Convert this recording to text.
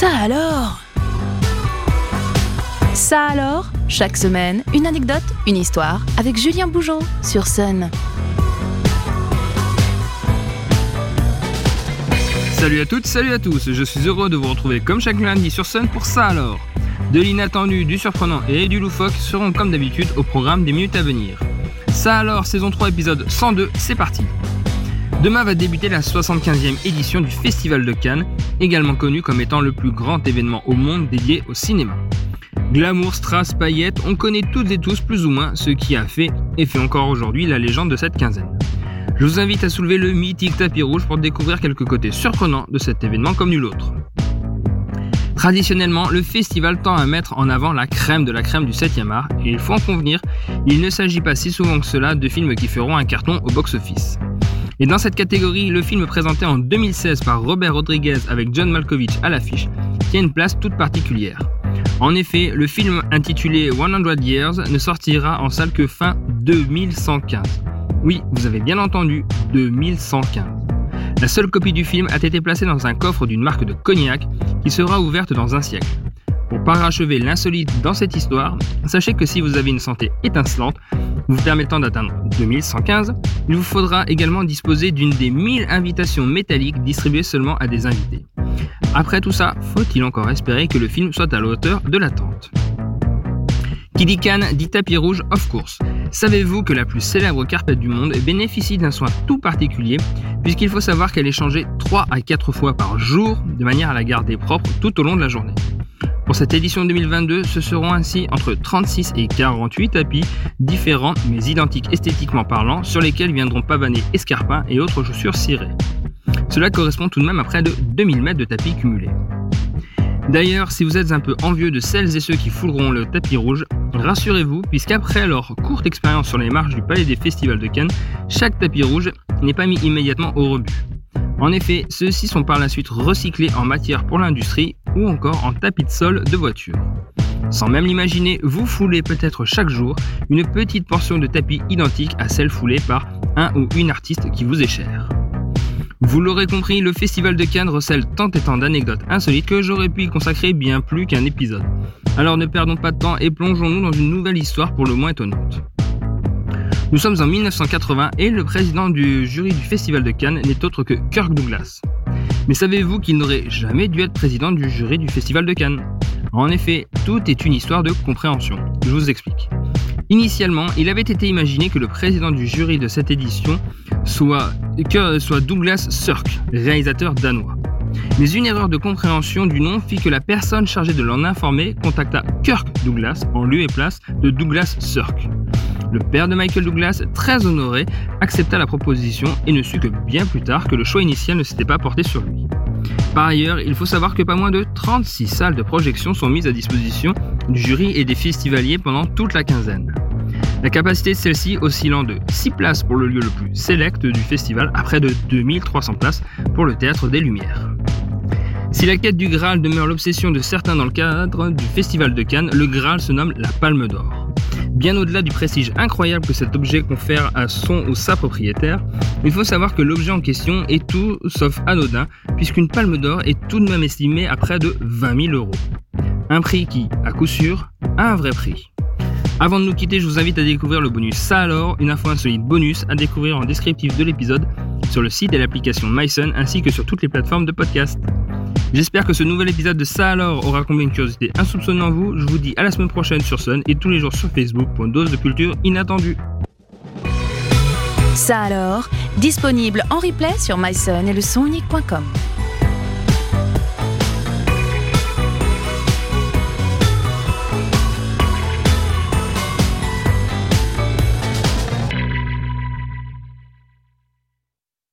Ça alors? Ça alors Chaque semaine, une anecdote, une histoire avec Julien Bougeot sur Sun. Salut à toutes, salut à tous, je suis heureux de vous retrouver comme chaque lundi sur Sun pour ça alors. De l'inattendu, du surprenant et du loufoque seront comme d'habitude au programme des minutes à venir. Ça alors, saison 3 épisode 102, c'est parti. Demain va débuter la 75e édition du Festival de Cannes, également connu comme étant le plus grand événement au monde dédié au cinéma. Glamour, strass, paillettes, on connaît toutes et tous plus ou moins ce qui a fait et fait encore aujourd'hui la légende de cette quinzaine. Je vous invite à soulever le mythique tapis rouge pour découvrir quelques côtés surprenants de cet événement comme nul autre. Traditionnellement, le festival tend à mettre en avant la crème de la crème du 7e art, et il faut en convenir, il ne s'agit pas si souvent que cela de films qui feront un carton au box-office. Et dans cette catégorie, le film présenté en 2016 par Robert Rodriguez avec John Malkovich à l'affiche tient une place toute particulière. En effet, le film intitulé 100 Years ne sortira en salle que fin 2115. Oui, vous avez bien entendu, 2115. La seule copie du film a été placée dans un coffre d'une marque de cognac qui sera ouverte dans un siècle. Pour parachever l'insolite dans cette histoire, sachez que si vous avez une santé étincelante, vous permettant d'atteindre 2115, il vous faudra également disposer d'une des 1000 invitations métalliques distribuées seulement à des invités. Après tout ça, faut-il encore espérer que le film soit à la hauteur de l'attente? Qui dit dit tapis rouge of course. Savez-vous que la plus célèbre carpette du monde bénéficie d'un soin tout particulier puisqu'il faut savoir qu'elle est changée 3 à 4 fois par jour de manière à la garder propre tout au long de la journée? Pour cette édition 2022, ce seront ainsi entre 36 et 48 tapis différents mais identiques esthétiquement parlant sur lesquels viendront pavaner escarpins et autres chaussures cirées. Cela correspond tout de même à près de 2000 mètres de tapis cumulés. D'ailleurs, si vous êtes un peu envieux de celles et ceux qui fouleront le tapis rouge, rassurez-vous, puisqu'après leur courte expérience sur les marches du Palais des Festivals de Cannes, chaque tapis rouge n'est pas mis immédiatement au rebut. En effet, ceux-ci sont par la suite recyclés en matière pour l'industrie ou encore en tapis de sol de voiture. Sans même l'imaginer, vous foulez peut-être chaque jour une petite portion de tapis identique à celle foulée par un ou une artiste qui vous est chère. Vous l'aurez compris, le Festival de Cannes recèle tant et tant d'anecdotes insolites que j'aurais pu y consacrer bien plus qu'un épisode. Alors ne perdons pas de temps et plongeons-nous dans une nouvelle histoire pour le moins étonnante. Nous sommes en 1980 et le président du jury du Festival de Cannes n'est autre que Kirk Douglas. Mais savez-vous qu'il n'aurait jamais dû être président du jury du Festival de Cannes? En effet, tout est une histoire de compréhension. Je vous explique. Initialement, il avait été imaginé que le président du jury de cette édition soit, soit Douglas Sirk, réalisateur danois. Mais une erreur de compréhension du nom fit que la personne chargée de l'en informer contacta Kirk Douglas en lieu et place de Douglas Sirk. Le père de Michael Douglas, très honoré, accepta la proposition et ne sut que bien plus tard que le choix initial ne s'était pas porté sur lui. Par ailleurs, il faut savoir que pas moins de 36 salles de projection sont mises à disposition du jury et des festivaliers pendant toute la quinzaine. La capacité de celle-ci oscillant de 6 places pour le lieu le plus sélect du festival à près de 2300 places pour le théâtre des Lumières. Si la quête du Graal demeure l'obsession de certains dans le cadre du Festival de Cannes, le Graal se nomme la Palme d'Or. Bien au-delà du prestige incroyable que cet objet confère à son ou sa propriétaire, il faut savoir que l'objet en question est tout sauf anodin, puisqu'une palme d'or est tout de même estimée à près de 20 000 euros. Un prix qui, à coup sûr, a un vrai prix. Avant de nous quitter, je vous invite à découvrir le bonus Ça alors, une info insolite bonus à découvrir en descriptif de l'épisode sur le site et l'application MySun ainsi que sur toutes les plateformes de podcast. J'espère que ce nouvel épisode de Ça alors aura comblé une curiosité insoupçonnée en vous. Je vous dis à la semaine prochaine sur Sun et tous les jours sur Facebook dose de culture inattendue. Ça alors, disponible en replay sur myson et le